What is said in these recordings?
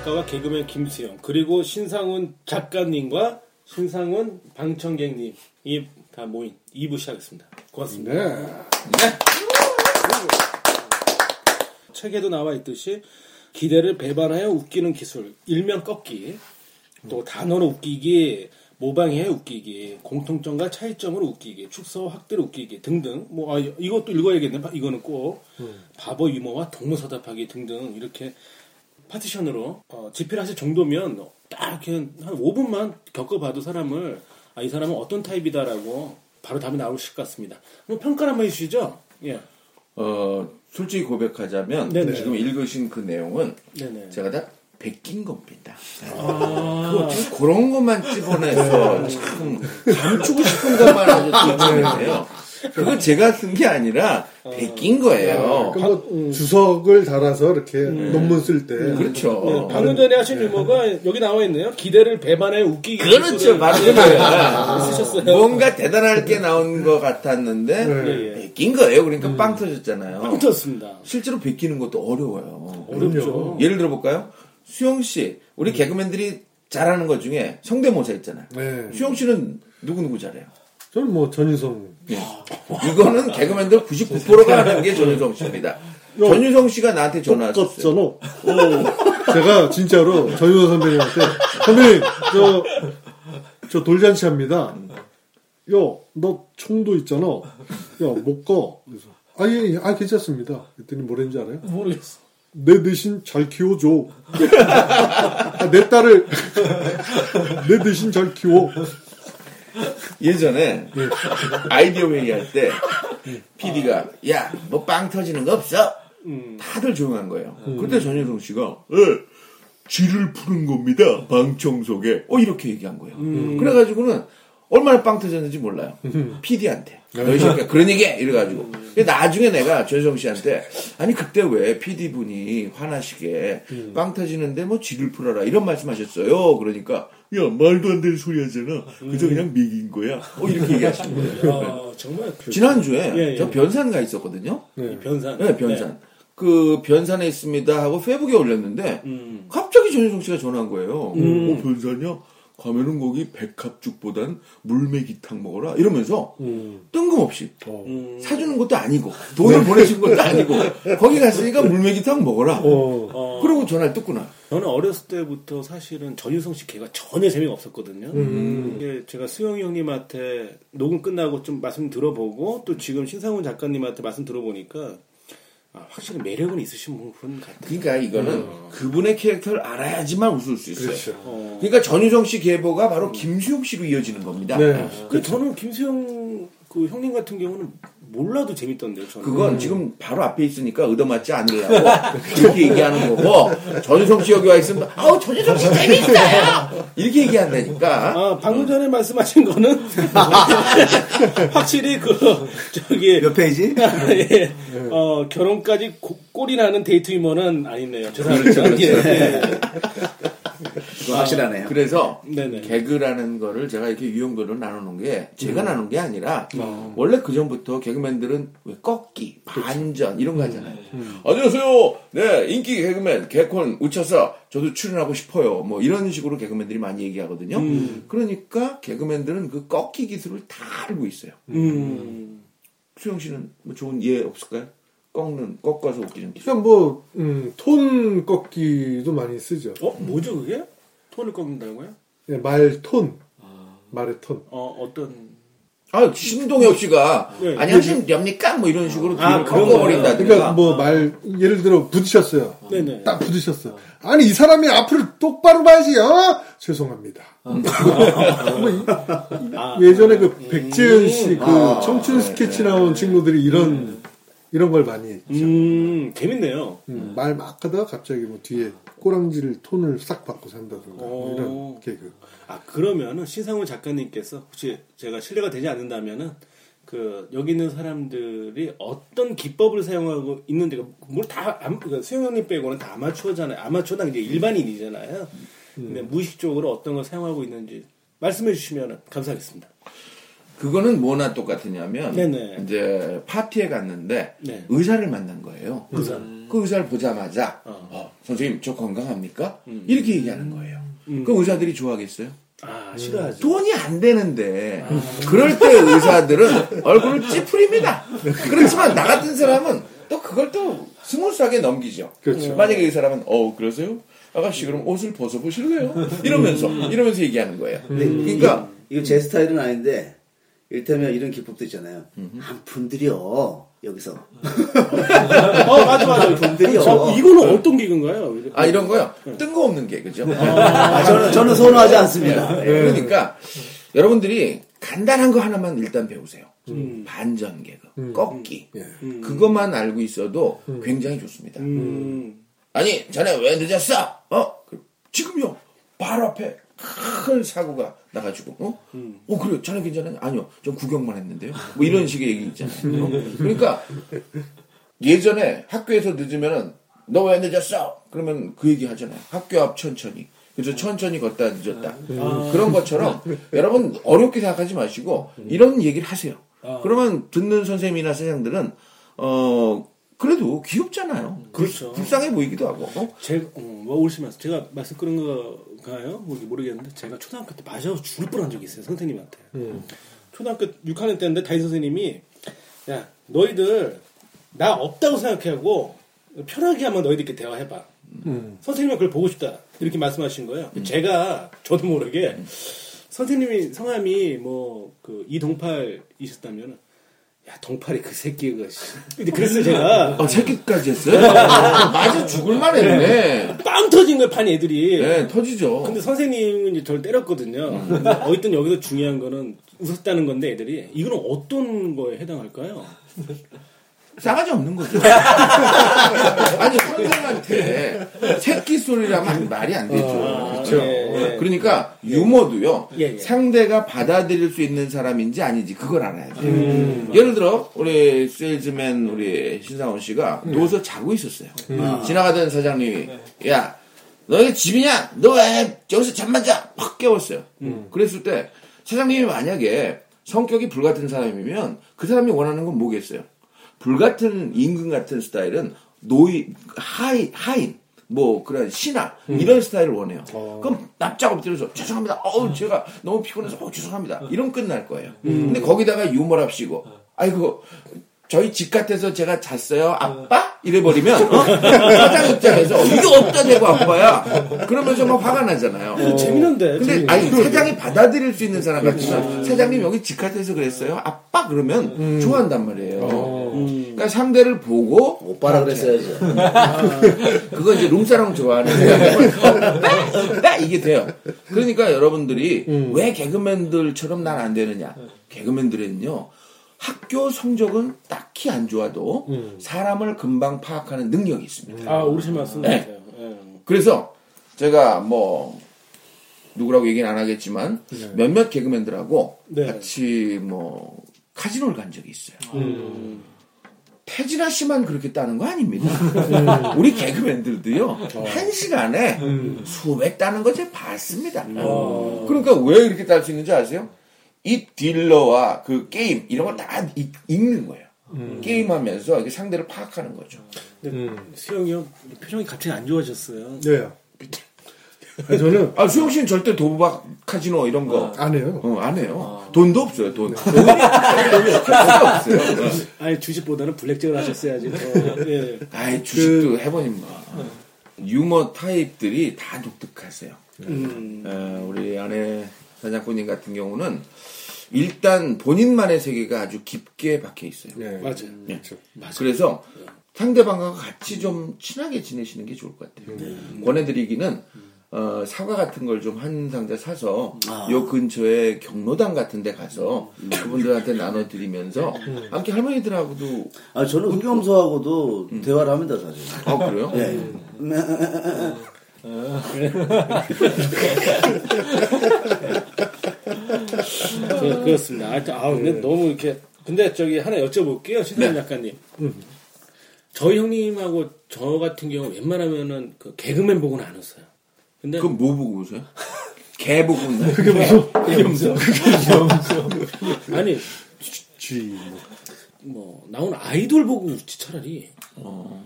작가와 개그맨 김수영 그리고 신상훈 작가님과 신상훈 방청객님 이 다 모인 2부 시작했습니다. 고맙습니다. 네. 책에도 나와 있듯이 기대를 배반하여 웃기는 기술, 일면 꺾기, 또 단어로 웃기기, 모방해 웃기기, 공통점과 차이점으로 웃기기, 축소 확대로 웃기기 등등. 뭐 아, 이것도 읽어야겠네. 바- 이거는 꼭 바보 유머와 동무서답하기 등등 이렇게 파티션으로 어, 집필 하실 정도면 딱 이렇게 한 5분만 겪어봐도 사람을 아, 이 사람은 어떤 타입이다라고 바로 답이 나오실 것 같습니다. 그럼 평가를 한번 해주시죠. 예. 어, 솔직히 고백하자면 네네. 지금 읽으신 그 내용은 네네. 제가 다 베낀 겁니다. 아, 좀 그런 것만 집어내서 참 감추고 싶은 것만 아주 집어내네요. 그거 제가 쓴 게 아니라 베낀 거예요. 그러니까 뭐 주석을 달아서 이렇게 논문 쓸때 그렇죠. 네, 방금 전에 하신 유머가 여기 나와 있네요. 기대를 배반해 웃기기. 그렇죠. 그거예요. 쓰셨어요. 뭔가 대단할 게 나온 것 같았는데 예, 예. 베낀 거예요. 그러니까 빵 터졌잖아요. 빵 터졌습니다. 실제로 베끼는 것도 어려워요. 어렵죠. 예를 들어 볼까요? 수영 씨, 우리 개그맨들이 잘하는 것 중에 성대모사 있잖아요. 네. 수영 씨는 누구 누구 잘해요? 저는 뭐 전유성 예. 이거는 개그맨들 99%가 하는 게 전유성 씨입니다. 전유성 씨가 나한테 전화 왔었어요. 똑같잖아. 제가 진짜로 전유성 선배님한테 선배님 저, 저 돌잔치 합니다. 야, 너 총도 있잖아. 야, 못 가. 그래서 아, 예, 예, 아, 괜찮습니다. 그랬더니 뭐랬는지 알아요? 모르겠어. 내 대신 잘 키워줘. 아, 내 딸을 내 대신 잘 키워. 예전에 아이디어 회의할 때 PD가 야, 뭐 빵 터지는 거 없어? 다들 조용한 거예요. 그때 전유성 씨가 예, 쥐를 푸는 겁니다. 방청석에. 어, 이렇게 얘기한 거예요. 그래가지고는 얼마나 빵 터졌는지 몰라요. PD한테. 너희 새끼야 그런 얘기 해! 이래가지고. 근데 나중에 내가 전성 씨한테 아니 그때 왜 PD 분이 화나시게 빵 터지는데 뭐 쥐를 풀어라 이런 말씀 하셨어요. 그러니까 야 말도 안 되는 소리 하잖아. 그저 그냥 맥인 거야. 어 이렇게 얘기하시는 거예요. 아, 정말. 지난주에 예, 예. 저 변산 가 있었거든요. 이 변산. 네, 변산. 그 변산에 있습니다 하고 페북에 올렸는데 음. 갑자기 전효성 씨가 전화한 거예요. 어 변산이야? 가면은 거기 백합죽보단 물메기탕 먹어라 이러면서 뜬금없이 음. 사주는 것도 아니고 돈을 보내준 것도 아니고 거기 갔으니까 물메기탕 먹어라. 어, 그러고 전화를 뜯구나. 저는 어렸을 때부터 사실은 전유성 씨 개가 전혀 재미가 없었거든요. 이게 제가 수영이 형님한테 녹음 끝나고 좀 말씀 들어보고 또 지금 신상훈 작가님한테 말씀 들어보니까 아, 확실히 매력은 있으신 분 같아요. 그러니까 이거는 그분의 캐릭터를 알아야지만 웃을 수 있어요. 그렇죠. 어. 그러니까 전유성 씨 계보가 바로 김수용 씨로 이어지는 겁니다. 네. 그 저는 김수영 그 형님 같은 경우는 몰라도 재밌던데요. 저는. 그건 지금 바로 앞에 있으니까 얻어맞지 않으려고 이렇게 얘기하는 거고 전유성 씨 여기 와 있으면 아우 전유성 씨 재밌어요 이렇게 얘기한다니까 아, 방금 전에 말씀하신 거는 확실히 그 저기 몇 페이지? 예. 어, 결혼까지 고- 골인하는 데이트 유머는 아니네요. 죄송합니다. 예. 그거 확실하네요. 그래서 네네. 개그라는 거를 제가 이렇게 유형별로 나누는 게 제가 나눈 게 아니라 원래 그 전부터 개그맨들은 왜 꺾기, 반전 이런 거 하잖아요. 안녕하세요. 네 인기 개그맨 개콘 우쳐서 저도 출연하고 싶어요. 뭐 이런 식으로 개그맨들이 많이 얘기하거든요. 그러니까 개그맨들은 그 꺾기 기술을 다 알고 있어요. 음. 수영 씨는 뭐 좋은 예 없을까요? 꺾는 꺾어서 웃기는 기술. 그러니까 뭐, 음, 톤 꺾기도 많이 쓰죠. 어, 뭐죠, 그게? 톤을 꺾는다고요? 예, 말 톤. 말의 톤. 어, 어떤. 아 신동엽 씨가 네. 됩니까? 뭐 이런 식으로 아, 꺾어버린다든가. 그러니까 뭐 말, 예를 들어 부딪혔어요. 네네. 딱 부딪혔어. 아니, 이 사람이 앞으로 똑바로 봐야지, 어? 죄송합니다. 뭐 이- 아, 예전에 그 백재현 씨그 아, 청춘 네, 스케치 나온 친구들이 이런, 이런 걸 많이 했죠. 음, 재밌네요. 음, 말 막 하다가 갑자기 뭐 뒤에 꼬랑지를 톤을 싹 바꿔 산다든가 뭐 오. 이런 개그. 아, 그러면은 신상훈 작가님께서 혹시 제가 신뢰가 되지 않는다면은 그 여기 있는 사람들이 어떤 기법을 사용하고 있는지가 뭘다 그러니까 수영 빼고는 다 아마추어잖아요. 아마추어나 이제 일반인이잖아요. 근데 무의식적으로 어떤 걸 사용하고 있는지 말씀해 주시면 감사하겠습니다. 그거는 뭐나 똑같으냐면 네네. 이제 파티에 갔는데 네. 의사를 만난 거예요. 의사. 그 의사를 보자마자 어. 어, 선생님 저 건강합니까? 이렇게 얘기하는 거예요. 음. 그럼 의사들이 좋아하겠어요? 아, 싫어하죠. 돈이 안 되는데 그럴 때 의사들은 얼굴을 찌푸립니다. 그렇지만 나 같은 사람은 또 그걸 또 스무스하게 넘기죠. 그렇죠. 만약에 이 사람은 어 그러세요? 아가씨 그럼 옷을 벗어보실래요? 이러면서 이러면서 얘기하는 거예요. 그러니까 이거 제 스타일은 아닌데 이를테면 이런 기법도 있잖아요. 한 푼들이요 여기서 어, 맞아, 맞아. 분들이요. 어, 이거는 어떤 기근가요? 아 이런 거요 뜬금없는 게 그죠? 아, 저는 저는 선호하지 않습니다. 네. 그러니까 여러분들이 간단한 거 하나만 일단 배우세요. 반전 개그, 꺾기. 그것만 알고 있어도 굉장히 좋습니다. 음, 아니, 자네 왜 늦었어? 어? 그, 지금요. 바로 앞에 큰 사고가 나가지고, 어? 어, 그래요. 자네 괜찮아요? 아니요. 좀 구경만 했는데요. 뭐 이런 식의 얘기 있잖아요. 어? 그러니까 예전에 학교에서 늦으면은 너 왜 늦었어? 그러면 그 얘기 하잖아요. 학교 앞 천천히. 그래서 천천히 걷다 늦었다. 그런 것처럼 여러분 어렵게 생각하지 마시고 이런 얘기를 하세요. 그러면 듣는 선생님이나 선생님들은 어 그래도 귀엽잖아요. 그렇죠. 불쌍해 보이기도 하고. 어? 제가, 어, 뭐, 오시면서 제가 말씀 끊은 거 가요? 모르- 모르겠는데, 제가 초등학교 때 마셔서 죽을 뻔한 적이 있어요, 선생님한테. 초등학교 6학년 때인데, 담임 선생님이, 야, 너희들, 나 없다고 생각하고, 편하게 한번 너희들끼리 대화해봐. 선생님은 그걸 보고 싶다. 이렇게 말씀하신 거예요. 제가, 저도 모르게, 선생님이, 성함이 뭐, 그, 이동팔이셨다면, 야, 동팔이 그 새끼, 그, 씨. 근데 그랬어요, 제가. 아, 새끼까지 했어요? 맞아 죽을만 했네. 빵 터진 거예요, 반 애들이. 네, 터지죠. 근데 선생님은 이제 저를 때렸거든요. 근데 어쨌든 여기서 중요한 거는 웃었다는 건데 애들이 이거는 어떤 거에 해당할까요? 싸가지 없는 거죠. 아니, 선생한테 새끼 소리라면 말이 안 되죠. 그렇죠. 예, 예. 그러니까 유머도요. 예, 예. 상대가 받아들일 수 있는 사람인지 아닌지 그걸 알아야 돼요. 음. 예를 들어 우리 세일즈맨 우리 신상원 씨가 누워서 자고 있었어요. 지나가던 사장님이 야 너희 집이냐? 너 왜 여기서 잠만 자? 확 깨웠어요. 그랬을 때 사장님이 만약에 성격이 불같은 사람이면 그 사람이 원하는 건 뭐겠어요? 불같은 임금 같은 스타일은 노이 하이 하인 뭐 그런 신하 이런 스타일을 원해요. 그럼 납작 엎드려서 죄송합니다. 어우 제가 너무 피곤해서 어, 죄송합니다. 이런 끝날 거예요. 근데 거기다가 유머랍시고 아이고 저희 집 같아서 제가 잤어요. 아빠? 이래버리면 어? 사장 입장에서 이게 어디다 대고 아빠야? 그러면서 막 화가 나잖아요. 재밌는데. 근데 재밌는데. 아니 사장이 받아들일 수 있는 사람 같으면 사장님 여기 집 같아서 그랬어요. 아빠 그러면 좋아한단 말이에요. 그러니까 상대를 보고 오빠라 그랬어야죠. 그거 이제 룸사롱 좋아하는 나 이게 돼요. 그러니까 여러분들이 왜 개그맨들처럼 난 안 되느냐? 개그맨들은요. 학교 성적은 딱히 안 좋아도 사람을 금방 파악하는 능력이 있습니다. 아 오르신 말씀 네. 같아요. 예. 그래서 제가 뭐 누구라고 얘기는 안 하겠지만 몇몇 개그맨들하고 네. 같이 뭐 카지노를 간 적이 있어요. 태진아 씨만 그렇게 따는 거 아닙니다. 우리 개그맨들도요 한 시간에 수백 따는 거 제가 봤습니다. 그러니까 왜 이렇게 딸 수 있는지 아세요? 이 딜러와 그 게임 이런 걸 다 읽는 거예요. 게임하면서 이렇게 상대를 파악하는 거죠. 근데 수영이 형 표정이 갑자기 안 좋아졌어요. 네. 아니, 저는 아, 수영 씨는 절대 도박, 카지노 이런 거. 안 해요. 어, 안 해요. 돈도 없어요, 돈. 돈이, 돈이 없어요. 어. 아니 주식보다는 블랙잭을 하셨어야지. 더. 예. 아이, 주식도 해보니 뭐. 유머 타입들이 다 독특하세요. 음. 어, 우리 아내 사장꾼님 같은 경우는 일단 본인만의 세계가 아주 깊게 박혀 있어요. 네. 맞아요. 그렇죠. 그래서 상대방과 같이 좀 친하게 지내시는 게 좋을 것 같아요. 권해드리기는 어, 사과 같은 걸 좀 한 상자 사서 요 근처에 경로당 같은 데 가서 그분들한테 나눠드리면서 함께 할머니들하고도 아 저는 흑염소하고도 대화를 합니다 사실. 아 그래요? 예. 그, 그렇습니다. 하여튼, 아, 근데 너무 이렇게. 근데 저기 하나 여쭤볼게요, 신사님 작가님. 저희 형님하고 저 같은 경우 웬만하면은 그 개그맨 보고는 안 웃어요. 근데 그럼 뭐 보고 보세요? 개 보고 있나요? 그게 무슨 그게 무슨 아니 쥐. 뭐 나오는 아이돌 보고 웃지 차라리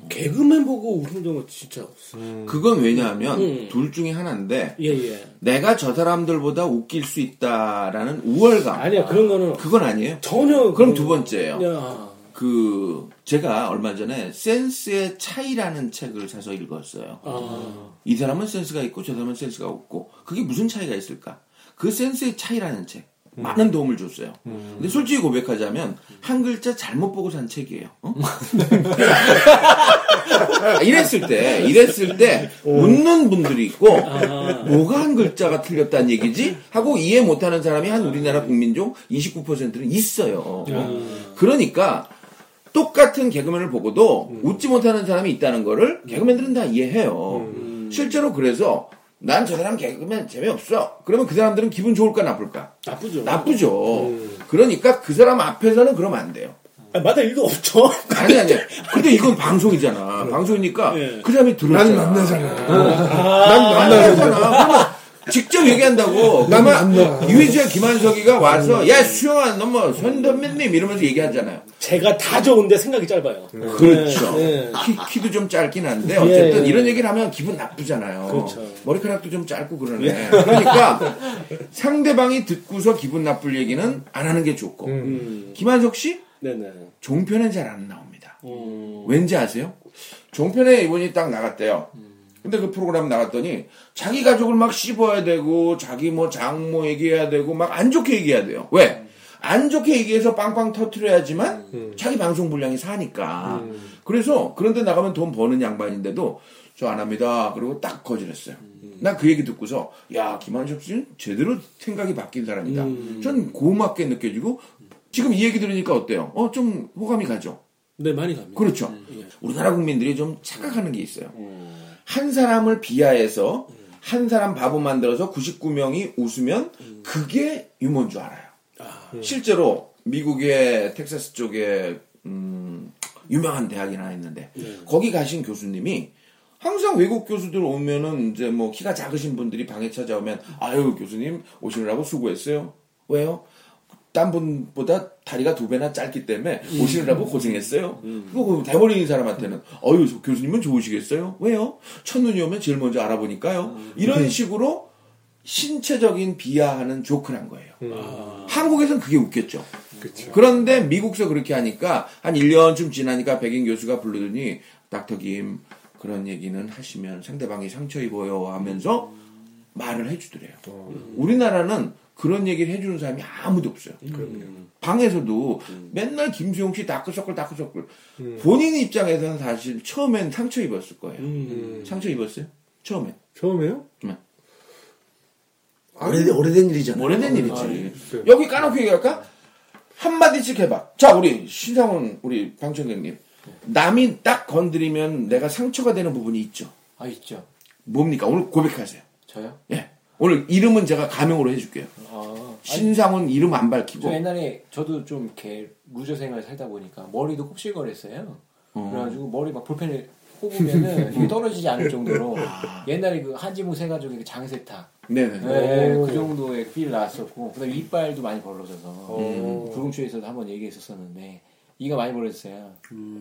개그맨 보고 웃은 적은 진짜 없어. 그건 왜냐하면 음. 둘 중에 하나인데 예, 예. 내가 저 사람들보다 웃길 수 있다라는 우월감. 아니야, 그런 거는 그건 아니에요. 전혀. 그럼 그- 두 번째예요. 야, 그 제가 얼마 전에 센스의 차이라는 책을 사서 읽었어요. 아, 이 사람은 센스가 있고 저 사람은 센스가 없고 그게 무슨 차이가 있을까? 그 센스의 차이라는 책 많은 도움을 줬어요. 근데 솔직히 고백하자면 한 글자 잘못 보고 산 책이에요. 어? 이랬을 때 이랬을 때 웃는 분들이 있고 뭐가 한 글자가 틀렸다는 얘기지 하고 이해 못하는 사람이 한 우리나라 국민 중 29%는 있어요. 그러니까 똑같은 개그맨을 보고도 웃지 못하는 사람이 있다는 거를 개그맨들은 다 이해해요. 실제로 그래서 난 저 사람 개그맨 재미없어. 그러면 그 사람들은 기분 좋을까 나쁠까? 나쁘죠. 나쁘죠. 그러니까 그 사람 앞에서는 그러면 안 돼요. 아, 마다 일도 없죠. 아니 아니. 근데 이건 방송이잖아. 방송이니까 예. 그 사람이 들었잖아. 난 만나잖아. 난 만나잖아. 직접 얘기한다고. 그러면 만나. 유해지와 김한석이가 와서 야 수영아 너뭐 선선배님 이러면서 얘기하잖아요. 제가 다 좋은데 생각이 짧아요. 그렇죠. 네, 네. 키, 도좀 짧긴 한데 어쨌든 예, 예. 이런 얘기를 하면 기분 나쁘잖아요. 그렇죠. 머리카락도 좀 짧고 그러네. 그러니까 상대방이 듣고서 기분 나쁠 얘기는 안 하는 게 좋고. 음, 김한석 씨 네네. 종편은 잘안 나옵니다. 음, 왠지 아세요? 종편에 이분이 딱 나갔대요. 근데 그 프로그램 나갔더니 자기 가족을 막 씹어야 되고 자기 뭐 장모 얘기해야 되고 막 안 좋게 얘기해야 돼요. 왜? 안 좋게 얘기해서 빵빵 터트려야지만 자기 방송 분량이 사니까. 그래서 그런데 나가면 돈 버는 양반인데도 저 안 합니다. 그리고 딱 거절했어요. 나그 얘기 듣고서 야 김한석 씨는 제대로 생각이 바뀐 사람이다. 전 고맙게 느껴지고 지금 이 얘기 들으니까 어때요? 어 좀 호감이 가죠. 네, 많이 갑니다. 그렇죠. 예. 우리나라 국민들이 좀 착각하는 게 있어요. 한 사람을 비하해서 한 사람 바보 만들어서 99명이 웃으면 그게 유머인 줄 알아요. 실제로 미국의 텍사스 쪽에 음, 유명한 대학이 하나 있는데 거기 가신 교수님이 항상 외국 교수들 오면은 이제 뭐 키가 작으신 분들이 방에 찾아오면 아유 교수님 오시느라고 수고했어요. 왜요? 딴 분보다 다리가 두 배나 짧기 때문에 오시느라고 고생했어요. 그거 대머리인 사람한테는 어유 교수님은 좋으시겠어요? 왜요? 첫눈이 오면 제일 먼저 알아보니까요. 이런 식으로 신체적인 비하하는 조크를 한 거예요. 한국에선 그게 웃겼죠. 그쵸. 그런데 미국서 그렇게 하니까 한 1년쯤 지나니까 백인 교수가 부르더니 닥터 김 그런 얘기는 하시면 상대방이 상처 입어요 하면서 말을 해주더래요. 우리나라는 그런 얘기를 해주는 사람이 아무도 없어요. 방에서도 맨날 김수용 씨 다크서클 다크서클 본인 입장에서는 사실 처음엔 상처 입었을 거예요. 상처 입었어요? 처음엔. 처음에요? 오래, 오래된 일이잖아요. 오래된 일이지. 글쎄요. 여기 까놓고 얘기할까? 한마디씩 해봐. 자, 우리 신상훈, 우리 방청객님. 남이 딱 건드리면 내가 상처가 되는 부분이 있죠. 아 있죠. 뭡니까? 오늘 고백하세요. 저요? 예. 오늘 이름은 제가 가명으로 해줄게요. 아, 신상훈 이름 안저 밝히고. 옛날에 저도 좀 이렇게 루저 생활 살다 보니까 머리도 곱실거렸어요. 그래가지고 머리 막 볼펜을 뽑으면은 이게 떨어지지 않을 정도로 옛날에 그 한지무 세 가족의 그 장세타 네네. 네, 그 정도의 필 나왔었고 그다음 에 이빨도 많이 벌어져서 음, 부릉쇼에서도 한번 얘기했었었는데 이가 많이 벌어졌어요.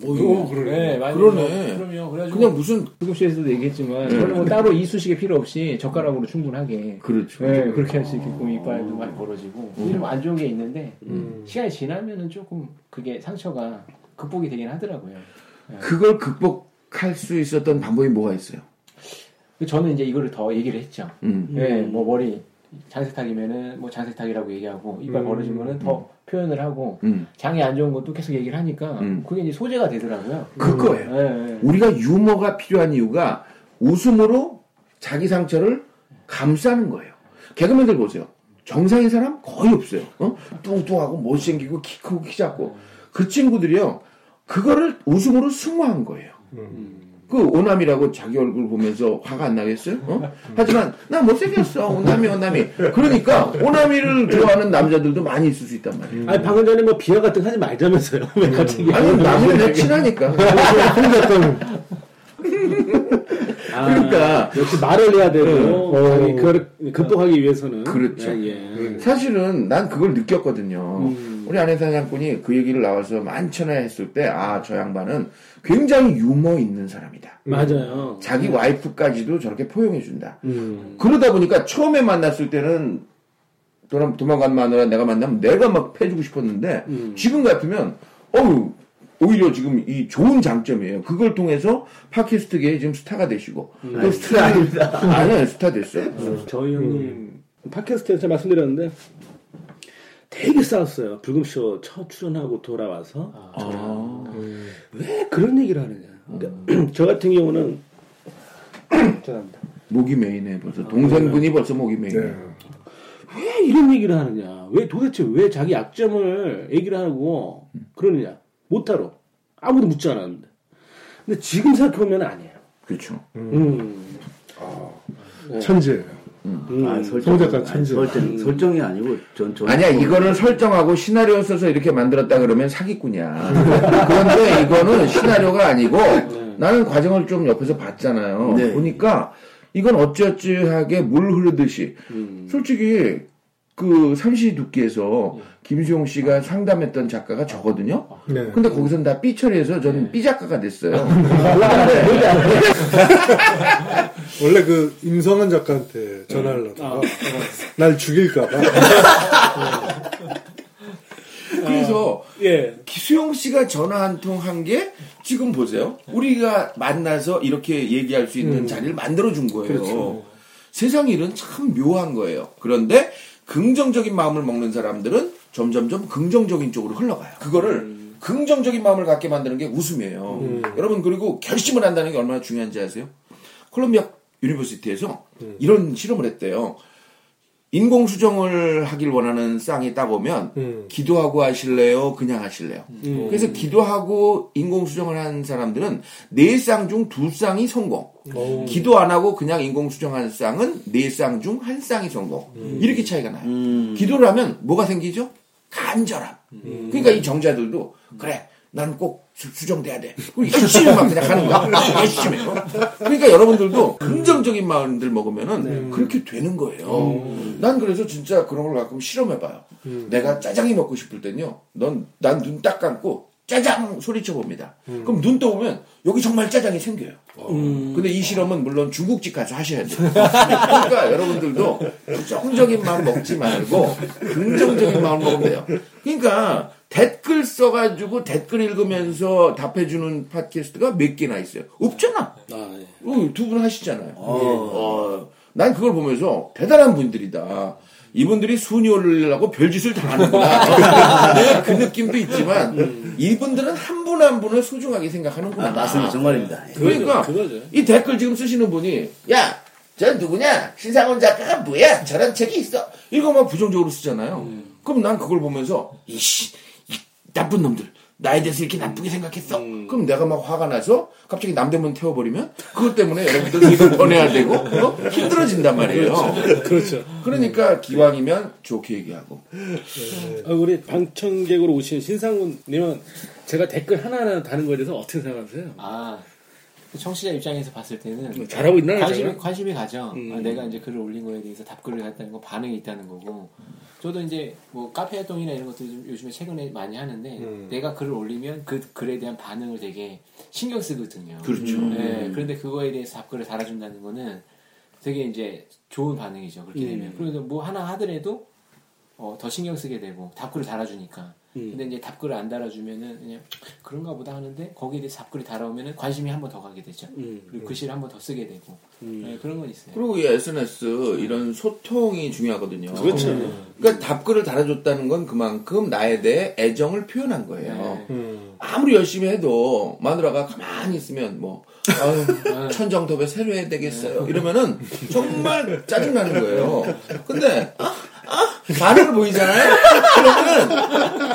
오, 그러네. 네, 많이 그러네. 벌어- 그럼요. 그래가지고 그냥 무슨 부릉쇼에서도 얘기했지만 저는 뭐 따로 이쑤시개 필요 없이 젓가락으로 충분하게 그렇죠. 네, 그렇게 할 수 있게끔 이빨도 많이 벌어지고 좀안 좋은 게 있는데 시간이 지나면은 조금 그게 상처가 극복이 되긴 하더라고요. 그걸 극복할 수 있었던 방법이 뭐가 있어요? 저는 이제 이거를 더 얘기를 했죠. 음. 예, 뭐 머리 장세탁이면은 뭐 장세탁이라고 얘기하고 이빨 벌어지면은 더 표현을 하고 음. 장이 안 좋은 것도 계속 얘기를 하니까 음. 그게 이제 소재가 되더라고요. 그거예요. 예, 예. 우리가 유머가 필요한 이유가 웃음으로 자기 상처를 감싸는 거예요. 개그맨들 보세요. 정상인 사람 거의 없어요. 어? 뚱뚱하고 못생기고 키 크고 키 작고 그 친구들이요. 그거를 웃음으로 승화한 거예요. 그 오남이라고 자기 얼굴 보면서 화가 안 나겠어요? 어? 하지만 나 못생겼어 오남이 오남이 그러니까 오남이를 좋아하는 남자들도 많이 있을 수 있단 말이에요. 아니, 방금 전에 뭐 비하 같은 거 하지 말자면서요. 왜 갑자기. 아니 남은 내 친하니까 아, 그러니까. 역시 말을 해야 되고 어. 자기 그걸 극복하기 위해서는 그렇죠. 예, 예. 사실은 난 그걸 느꼈거든요. 음. 우리 아내 사장꾼이 그 얘기를 나와서 많잖아 했을 때, 아, 저 양반은 굉장히 유머 있는 사람이다. 맞아요. 자기 와이프까지도 저렇게 포용해 준다. 음. 그러다 보니까 처음에 만났을 때는 도망, 도망간 마누라 내가 만나면 내가 막 패주고 싶었는데, 음. 지금 같으면, 어우, 오히려 지금 이 좋은 장점이에요. 그걸 통해서 팟캐스트계에 지금 스타가 되시고, 또 스타 아닙니다. 아니요, 스타 됐어요. 저희 형님 팟캐스트에서 말씀드렸는데 되게 싸웠어요. 불금쇼 첫 출연하고 돌아와서 아. 왜 그런 얘기를 하느냐. 그러니까 저 같은 경우는 죄송합니다. 목이 메이네, 벌써. 동생분이 벌써 목이 메이네. 네. 왜 이런 얘기를 하느냐? 왜 도대체 왜 자기 약점을 얘기를 하고 그러느냐? 못하러 아무도 묻지 않았는데. 근데 지금 생각해보면 아니에요. 그렇죠. 음. 천재예요. 음. 아, 설정. 송 작가 천재. 설정, 설정이 아니고 전, 전. 아니야, 이거는 설정하고 시나리오 써서 이렇게 만들었다 그러면 사기꾼이야. 그런데 이거는 시나리오가 아니고 나는 과정을 좀 옆에서 봤잖아요. 네. 보니까 이건 어찌어찌하게 물 흐르듯이 솔직히 그 삼시 두끼에서 김수용 씨가 상담했던 작가가 저거든요. 네. 근데 거기선 다삐 처리해서 저는 삐 작가가 됐어요. 원래 그 임성한 작가한테 전화하려다가 날 죽일까봐. 그래서 예. 기수용 씨가 전화 한 통 한 게 지금 보세요. 우리가 만나서 이렇게 얘기할 수 있는 자리를 만들어 준 거예요. 세상 일은 참 묘한 거예요. 그런데 긍정적인 마음을 먹는 사람들은 점점점 긍정적인 쪽으로 흘러가요. 그거를 긍정적인 마음을 갖게 만드는 게 웃음이에요. 여러분 그리고 결심을 한다는 게 얼마나 중요한지 아세요? Columbia University에서 이런 실험을 했대요. 인공 수정을 하길 원하는 쌍이 따 보면 음. 기도하고 하실래요? 그냥 하실래요? 그래서 기도하고 인공 수정을 한 사람들은 네 쌍 중 두 쌍이 성공. 기도 안 하고 그냥 인공 수정한 쌍은 네 쌍 중 한 쌍이 성공. 이렇게 차이가 나요. 기도를 하면 뭐가 생기죠? 간절함. 그러니까 이 정자들도 그래. 난 꼭 수정돼야 돼. 그리고 열심히 막 그냥 하는 거야. 열심히. 어? 그러니까 여러분들도 긍정적인 마음들 먹으면은 그렇게 되는 거예요. 난 그래서 진짜 그런 걸 가끔 실험해봐요. 내가 짜장이 먹고 싶을 땐요. 넌, 난 눈 딱 감고 짜장 소리쳐 봅니다. 그럼 눈 떠보면 여기 정말 짜장이 생겨요. 근데 이 실험은 물론 중국집 가서 하셔야 돼요. 그러니까 여러분들도 부정적인 마음 먹지 말고 긍정적인 마음 먹으면 돼요. 그러니까 댓글 써가지고 댓글 읽으면서 답해주는 팟캐스트가 몇 개나 있어요. 없잖아. 아, 예. 두분 하시잖아요. 어, 난 그걸 보면서 대단한 분들이다. 이분들이 순위 올리려고 별짓을 다 하는구나. 내가 그 느낌도 있지만 이분들은 한 분 한 분을 소중하게 생각하는구나. 아, 맞습니다. 정말입니다. 예. 그러니까 그거죠. 이 댓글 지금 쓰시는 분이 야, 저 누구냐? 신상훈 작가가 뭐야? 저런 책이 있어. 이거만 부정적으로 쓰잖아요. 그럼 난 그걸 보면서 이씨, 이 나쁜 놈들. 나에 대해서 이렇게 나쁘게 생각했어. 그럼 내가 막 화가 나서 갑자기 남대문 태워버리면 그것 때문에 여러분들 이걸 보내야 되고 어? 힘들어진단 말이에요. 그렇죠. 그러니까 기왕이면 좋게 얘기하고. 아, 우리 방청객으로 오신 신상훈님은 제가 댓글 하나하나 다는 거에 대해서 어떻게 생각하세요? 아, 청취자 입장에서 봤을 때는 잘하고 있나? 관심이? 관심이 가죠. 음. 아, 내가 이제 글을 올린 거에 대해서 답글을 했다는 거 반응이 있다는 거고. 저도 이제 뭐 카페 활동이나 이런 것들 좀 요즘에 최근에 많이 하는데 음. 내가 글을 올리면 그 글에 대한 반응을 되게 신경 쓰거든요. 그렇죠. 네, 그런데 그거에 대해서 답글을 달아준다는 거는 되게 이제 좋은 반응이죠. 그렇게 되면. 그래서 뭐 하나 하더라도 어, 더 신경 쓰게 되고 답글을 달아주니까. 근데 이제 답글을 안 달아주면은 그냥 그런가 보다 하는데 거기에 대해서 답글이 달아오면은 관심이 한 번 더 가게 되죠. 그리고 글씨를 한 번 더 쓰게 되고 네, 그런 건 있어요. 그리고 이 SNS 이런 소통이 중요하거든요. 그렇죠. 그러니까 답글을 달아줬다는 건 그만큼 나에 대해 애정을 표현한 거예요. 음. 아무리 열심히 해도 마누라가 가만히 있으면 뭐 아유, 천정톱에 새로 해야 되겠어요. 이러면은 정말 짜증나는 거예요. 근데 반응을 보이잖아요. 그러면은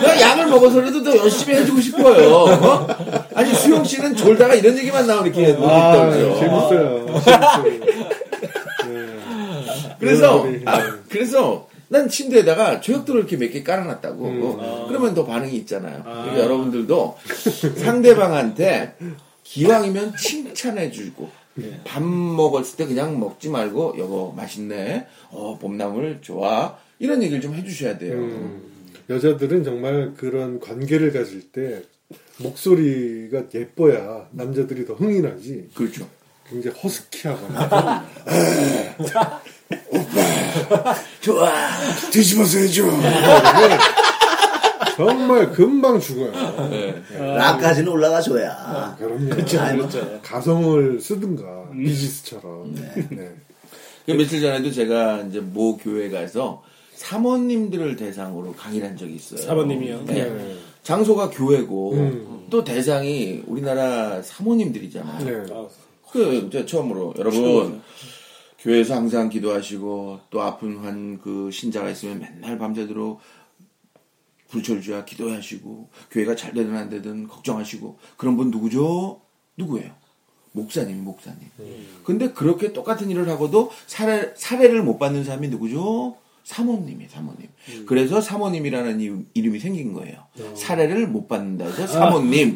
내가 약을 먹어서라도 더 열심히 해주고 싶어요. 어? 아니 수영 씨는 졸다가 이런 얘기만 나오니까 못 아, 있더죠. 재밌어요. 재밌어요. 네. 그래서 네. 아, 그래서 난 침대에다가 조약돌을 이렇게 몇 개 깔아놨다고. 어, 그러면 더 반응이 있잖아요. 그러니까 여러분들도 상대방한테 기왕이면 칭찬해주고 네. 밥 먹었을 때 그냥 먹지 말고 여보 맛있네. 어 봄나물 좋아. 이런 얘기를 좀 해주셔야 돼요. 음. 여자들은 정말 그런 관계를 가질 때 목소리가 예뻐야 남자들이 더 흥이 나지. 그렇죠. 굉장히 허스키하거나 좋아. 뒤집어서 해줘. 정말 금방 죽어요. 네. 락까지는 올라가줘야. 그럼요. 그렇죠. 그렇죠. 가성을 쓰든가 비지스처럼. 네. 그 며칠 전에도 제가 이제 모 교회 가서 사모님들을 대상으로 강의를 한 적이 있어요. 사모님이요? 네. 네. 장소가 교회고 음. 또 대상이 우리나라 사모님들이잖아요. 네. 아, 그 이제 처음으로 여러분 교회에서 항상 기도하시고 또 아픈 한 그 신자가 있으면 맨날 밤새도록 불철주야 기도하시고 교회가 잘 되든 안 되든 걱정하시고 그런 분 누구죠? 누구예요? 목사님, 목사님. 근데 그렇게 똑같은 일을 하고도 사례, 사례를 못 받는 사람이 누구죠? 사모님이 사모님. 그래서 사모님이라는 이- 이름이 생긴 거예요. 사례를 못 받는다 해서 사모님.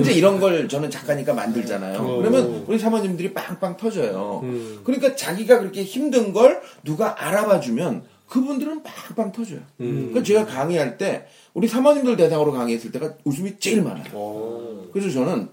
이제 이런 걸 저는 작가니까 만들잖아요. 어. 그러면 우리 사모님들이 빵빵 터져요. 음. 그러니까 자기가 그렇게 힘든 걸 누가 알아봐 주면 그분들은 빵빵 터져요. 그러니까 제가 강의할 때 우리 사모님들 대상으로 강의했을 때가 웃음이 제일 많아요. 어. 그래서 저는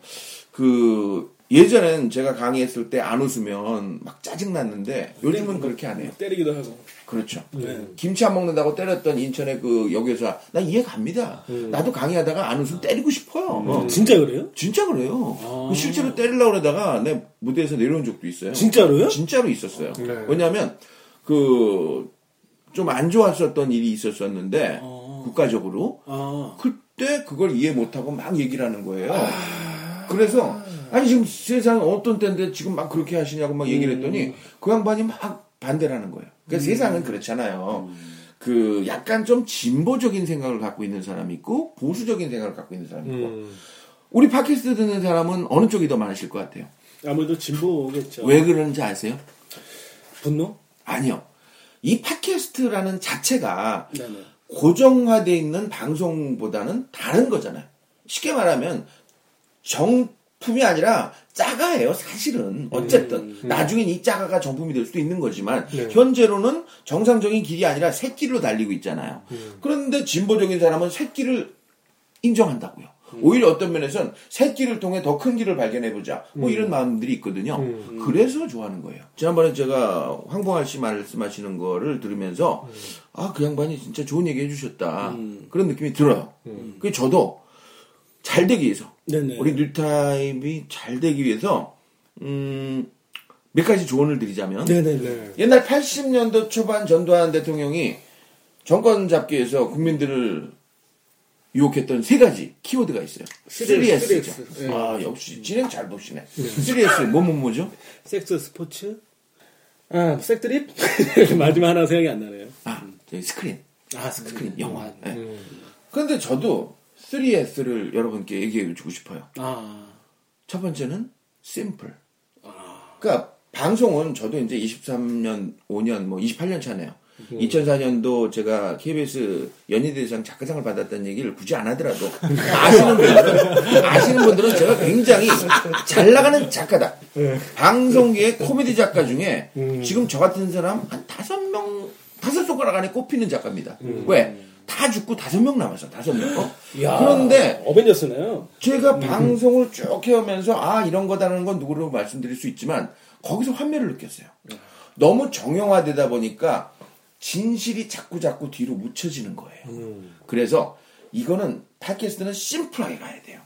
그 예전엔 제가 강의했을 때 안 웃으면 막 짜증 났는데 요즘은 그렇게 안 해요. 때리기도 하고. 그렇죠. 네. 김치 안 먹는다고 때렸던 인천의 그 역에서 나 이해 갑니다. 나도 강의하다가 안 웃으면 때리고 싶어요. 어. 진짜 그래요? 진짜 그래요. 그 실제로 때리려고 그러다가 내 무대에서 내려온 적도 있어요. 진짜로요? 진짜로 있었어요. 네. 왜냐하면 그 좀 안 좋았었던 일이 있었었는데 국가적으로 아, 그때 그걸 이해 못하고 막 얘기를 하는 거예요. 그래서 아니 지금 세상 어떤 때인데 지금 막 그렇게 하시냐고 막 얘기를 했더니 그 양반이 막 반대를 하는 거예요. 그러니까 세상은 그렇잖아요. 그 약간 좀 진보적인 생각을 갖고 있는 사람이 있고 보수적인 생각을 갖고 있는 사람이 있고 음. 우리 팟캐스트 듣는 사람은 어느 쪽이 더 많으실 것 같아요. 아무래도 진보겠죠. 왜 그러는지 아세요? 분노? 아니요. 이 팟캐스트라는 자체가 네네. 고정화되어 있는 방송보다는 다른 거잖아요. 쉽게 말하면 정 품이 아니라 짜가예요, 사실은. 어쨌든. 나중엔 이 짜가가 정품이 될 수도 있는 거지만, 네. 현재로는 정상적인 길이 아니라 새길로 달리고 있잖아요. 음. 그런데 진보적인 사람은 새길을 인정한다고요. 오히려 어떤 면에서는 새길을 통해 더 큰 길을 발견해보자. 뭐 이런 마음들이 있거든요. 음. 그래서 좋아하는 거예요. 지난번에 제가 황봉할 씨 말씀하시는 거를 들으면서, 아, 그 양반이 진짜 좋은 얘기 해주셨다. 그런 느낌이 들어요. 그 저도 잘 되기 위해서, 네네. 우리 뉴타임이 잘 되기 위해서, 음, 몇 가지 조언을 드리자면, 네네네. 네. 옛날 80년도 초반 전두환 대통령이 정권 잡기 위해서 국민들을 유혹했던 세 가지 키워드가 있어요. 3S, 3S죠. 3S. 네. 아, 역시 진행 잘 보시네. 3S, 뭐, 뭐, 뭐죠? 섹스 스포츠? 아, 색드립? 마지막 하나 생각이 안 나네요. 아, 스크린. 아, 스크린, 영화. 네. 음. 근데 저도 3S를 여러분께 얘기해 주고 싶어요. 아, 첫 번째는 심플. 그러니까 방송은 저도 이제 23년, 5년, 뭐 28년 차네요. 2004년도 제가 KBS 연예대상 작가상을 받았다는 얘기를 굳이 안 하더라도 아시는 분들은 아시는 분들은 제가 굉장히 잘 나가는 작가다. 방송계의 코미디 작가 중에 지금 저 같은 사람 한 다섯 명 다섯 손가락 안에 꼽히는 작가입니다. 왜? 다 죽고 다섯 명 남았어. 다섯 명. 어? 야, 그런데 어벤져스네요. 제가 방송을 쭉 해오면서 아 이런 거다라는 건 누구로 말씀드릴 수 있지만 거기서 환멸을 느꼈어요. 너무 정형화되다 보니까 진실이 자꾸 자꾸 뒤로 묻혀지는 거예요. 그래서 이거는 팟캐스트는 심플하게 가야 돼요.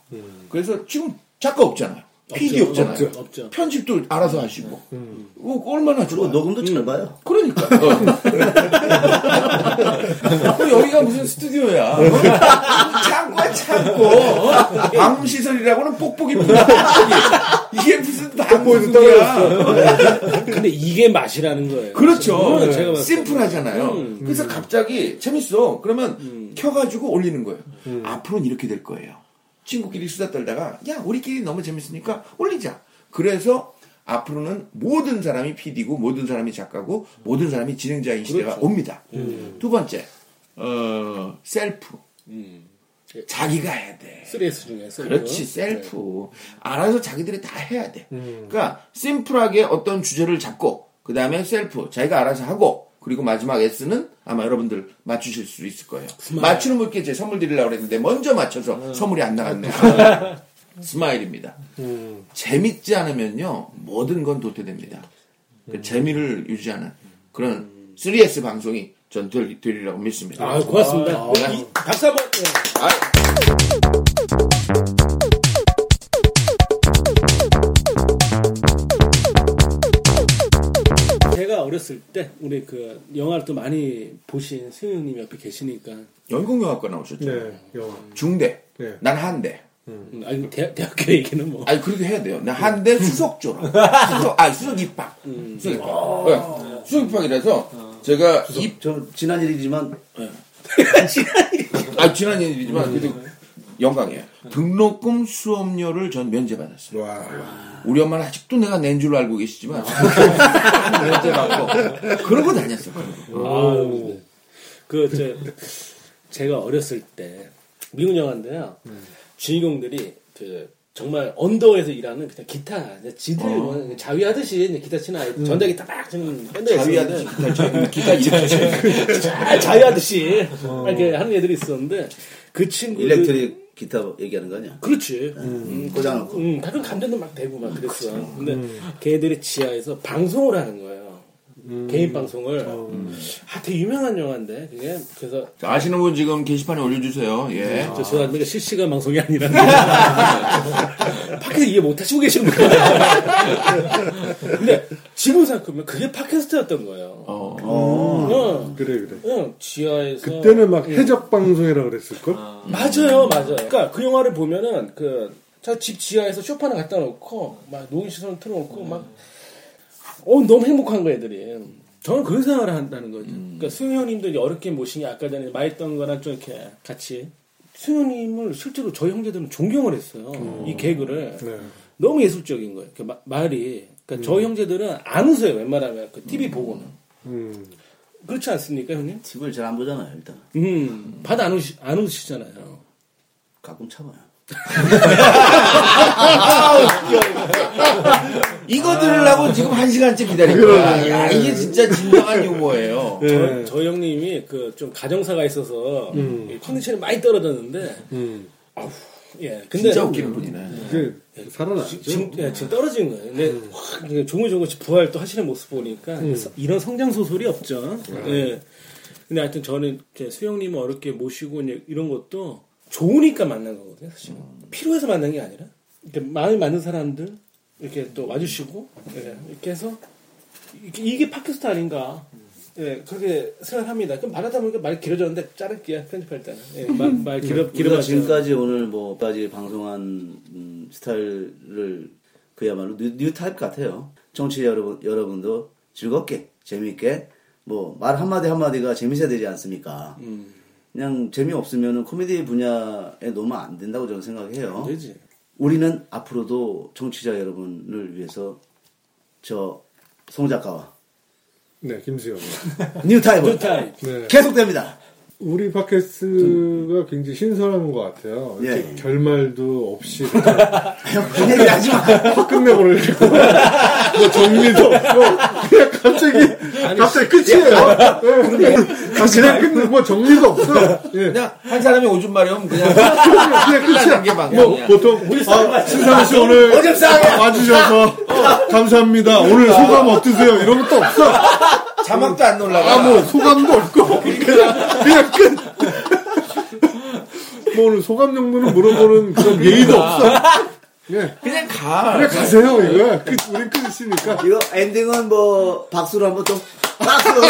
그래서 지금 작가 없잖아요. PD. 없잖아요. 없죠. 없죠. 편집도 알아서 하시고 어, 얼마나 좋아. 녹음도 잘 봐요. 그러니까. 어. 여기가 무슨 스튜디오야? 어? 창고야 창고. 어? 방시설이라고는 뽁뽁이뿐이야. 뽁뽁이. 이게 무슨 방송이야? 근데 이게 맛이라는 거예요. 그렇죠. 음, 제가. 심플하잖아요. 음. 그래서 갑자기 재밌어. 그러면 켜가지고 올리는 거예요. 앞으로는 이렇게 될 거예요. 친구끼리 수다 떨다가 야 우리끼리 너무 재밌으니까 올리자. 그래서 앞으로는 모든 사람이 PD고 모든 사람이 작가고 모든 사람이 진행자인 시대가 그렇죠. 옵니다. 두 번째 어, 셀프. 자기가 해야 돼. 3S 중에 셀프. 그렇지 셀프 알아서 자기들이 다 해야 돼. 그러니까 심플하게 어떤 주제를 잡고 그 다음에 셀프 자기가 알아서 하고 그리고 마지막 S는 아마 여러분들 맞추실 수 있을 거예요. 맞추는 분께 제 선물 드리려고 했는데 먼저 맞춰서 선물이 안 나갔네요. 스마일입니다. 재밌지 않으면요 모든 건 도태됩니다. 그 재미를 유지하는 그런 3S 방송이 전 될- 되리라고 믿습니다. 아, 고맙습니다. 아, 이- 박수 한번. 예. 아, 어렸을 때 우리 그 영화를 또 많이 보신 수영님 옆에 계시니까 연극영화과 나오셨죠. 네, 영화. 중대. 네. 난 한대. 음, 아니 대, 대학교 얘기는 뭐 아니 그렇게 해야 돼요. 나 한대 수석 졸업. 수석, 아 수석 입학. 수석 입학. 네. 수석 입학이라서 제가 입, 저 지난 일이지만 아 지난 일이지만 그래도 영광이에요. 등록금 수업료를 전 면제받았어요. 우리 엄마는 아직도 내가 낸 줄로 알고 계시지만 면제받고 그러고 다녔어. 그러고. 그저 제가 어렸을 때 미국 영화인데요. 주인공들이 그 정말 언더에서 일하는 그냥 기타 지들 뭐 자위하듯이 기타 치는 아이 전자기 따박 치는 밴드가 자위하듯이 기타 쳐- 기타. 잘 자위하듯이 이렇게 하는 애들이 있었는데 그 친구 일렉트릭 기타 얘기하는 거 아니야? 그렇지. 음, 꽂아놓고. 음, 가끔 감전도 막 되고 막 그랬어. 근데 걔들이 지하에서 방송을 하는 거예 요. 개인 방송을. 아, 되게 유명한 영화인데 그게 그래서 자, 아시는 분 지금 게시판에 올려주세요. 예. 저 죄송한데 실시간 방송이 아니라 팟캐스트 이해 못하시고 계시는 거예요. 근데 지금 생각하면 그게 팟캐스트였던 거예요. 어. 어. 그래, 그래. 응, 지하에서 그때는 막 해적 방송이라 그랬을걸? 맞아요, 맞아요. 그러니까 그 영화를 보면은 그집 지하에서 쇼파 하나 갖다 놓고 막 녹음 시설 틀어놓고 막 어, 너무 행복한 거 애들이. 저는 그런 생각을 한다는 거죠. 그러니까 수영님들이 어렵게 모신 게 아까 전에 말했던 거랑 좀 이렇게 같이 수영님을 실제로 저희 형제들은 존경을 했어요. 이 개그를. 네. 너무 예술적인 거예요. 그 마- 말이. 그러니까 저희 형제들은 안 웃어요, 웬만하면. 그 TV 보고는. 음. 그렇지 않습니까, 형님? TV를 잘안 보잖아요, 일단. 음, 봐도 안, 웃시, 안 웃으시잖아요. 가끔 참아요. 이거 들으려고 지금 한 시간째 기다린 거야. 야, 이게 진짜 진정한 유머예요. 저, 저 형님이 그 좀 가정사가 있어서 이 컨디션이 많이 떨어졌는데 음. 예 근데 진짜 웃기는 분이네. 이게 살아나죠. 지금, 예, 지금 떨어진 거예요. 근데 확 이게 조금조금씩 부활 또 하시는 모습 보니까 서- 이런 성장 소설이 없죠. 예. 근데 하여튼 저는 이제 수영님을 어렵게 모시고 이제 이런 것도 좋으니까 만난 거거든요. 사실 필요해서 만난 게 아니라 이렇게 마음이 맞는 사람들 이렇게 또 와주시고 예, 이렇게 해서 이게, 이게 팟캐스트 아닌가. 예, 그렇게 생각합니다. 그럼 말하다 보니까 말 길어졌는데 자를게요. 편집할 때는. 예, 말, 말 길어, 길어봤죠. 지금까지 오늘 뭐까지 방송한 음, 스타일을 그야말로 뉴, 뉴 타입 같아요. 청취자 여러분 여러분도 즐겁게 재미있게 뭐 말 한마디 한마디가 재밌어야 되지 않습니까? 음. 그냥 재미없으면 코미디 분야에 놓으면 안 된다고 저는 생각해요. 되지. 우리는 앞으로도 청취자 여러분을 위해서 저 송 작가와 네, 김수영. 뉴 타입을 뉴 타입. 네. 계속됩니다. 우리 팟캐스트가 굉장히 신선한 것 같아요. 예. 결말도 없이 그냥 그 얘기 하지 마. 확 끝내버리고 뭐 정리도 없고 그냥 갑자기 갑자기 끝이에요. 네. 그냥 끝내 뭐 정리도 없어. 예. 그냥 한 사람이 오줌 마려면 그냥 그냥 끝이야. 게 막. 뭐 보통 아, 신상훈 씨 오늘 오줌 싸게. 와주셔서 감사합니다. 오늘 소감 어떠세요? 이런 것도 없어. 자막도 안 올라가. 아, 뭐, 소감도 없고, 그냥, 그냥 끝. 뭐, 오늘 소감 정도는 물어보는 그런 예의도 없어. 예. 그냥 가. 그냥 가세요, 이거야. 끝, 우린 끝이니까. 이거 엔딩은 뭐 박수로 한번 좀 박수.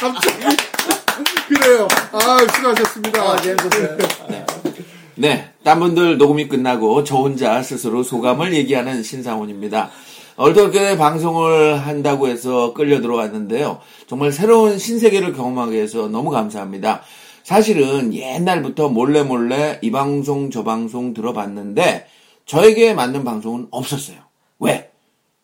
갑자기. 그래요. 아, 수고하셨습니다. 아, 재밌었어요. 네, 딴 분들 녹음이 끝나고 저 혼자 스스로 소감을 얘기하는 신상훈입니다. 얼떨결에 방송을 한다고 해서 끌려 들어왔는데요. 정말 새로운 신세계를 경험하게 해서 너무 감사합니다. 사실은 옛날부터 몰래 몰래 이 방송 저 방송 들어봤는데 저에게 맞는 방송은 없었어요. 왜?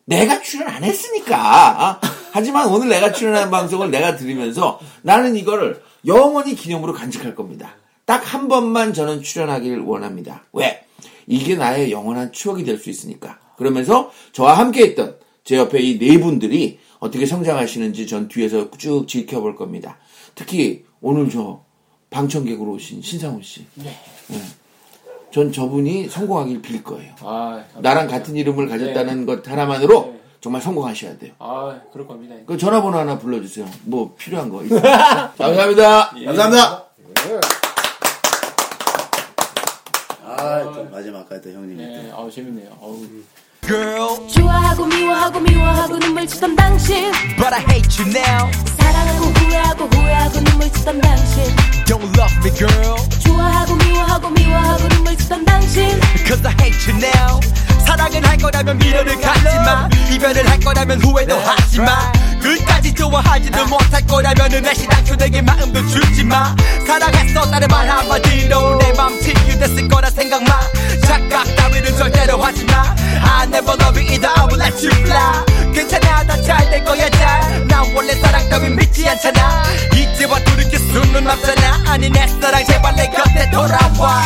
내가 출연 안 했으니까. 하지만 오늘 내가 출연한 방송을 내가 들으면서 나는 이거를 영원히 기념으로 간직할 겁니다. 딱 한 번만 저는 출연하길 원합니다. 왜? 이게 나의 영원한 추억이 될 수 있으니까. 그러면서 저와 함께 했던 제 옆에 이 네 분들이 어떻게 성장하시는지 전 뒤에서 쭉 지켜볼 겁니다. 특히 오늘 저 방청객으로 오신 신상훈 씨. 네. 전 저분이 성공하길 빌 거예요. 아, 나랑 같은 이름을 가졌다는 것 하나만으로 네. 정말 성공하셔야 돼요. 아, 그럴 겁니다. 그 전화번호 하나 불러주세요. 뭐 필요한 거? 감사합니다. 감사합니다. 아, 또 마지막까지 또 형님이 네, 아 재밌네요. 어우. 좋아하고 미워하고 미워하고 눈물 짓던 당신 But I hate you now. 사랑하고 후회하고 후회하고 눈물 짓던 당신 Don't love me, girl. 좋아하고 미워하고 미워하고 눈물 짓던 당신 Cause I hate you now. 사랑을 할 거라면 미련을 갖지 마. 이별을 할 거라면 후회도 하지 마. 끝까지 좋아하지도 못할 거라면 내시 당초 내게 마음도 주지 마. 사랑했었다는 말 한마디로 내맘 치유됐을 거라 생각 마. 착각 따위는 절대로 하지 마. I never love you either. I will let you fly. 괜찮아, 다 잘 될 거야, 잘. 난 원래 사랑 따윈 믿지 않잖아. 이제와 돌이킬 수는 없잖아. 아니, 내 사랑 제발 내 곁에 돌아와.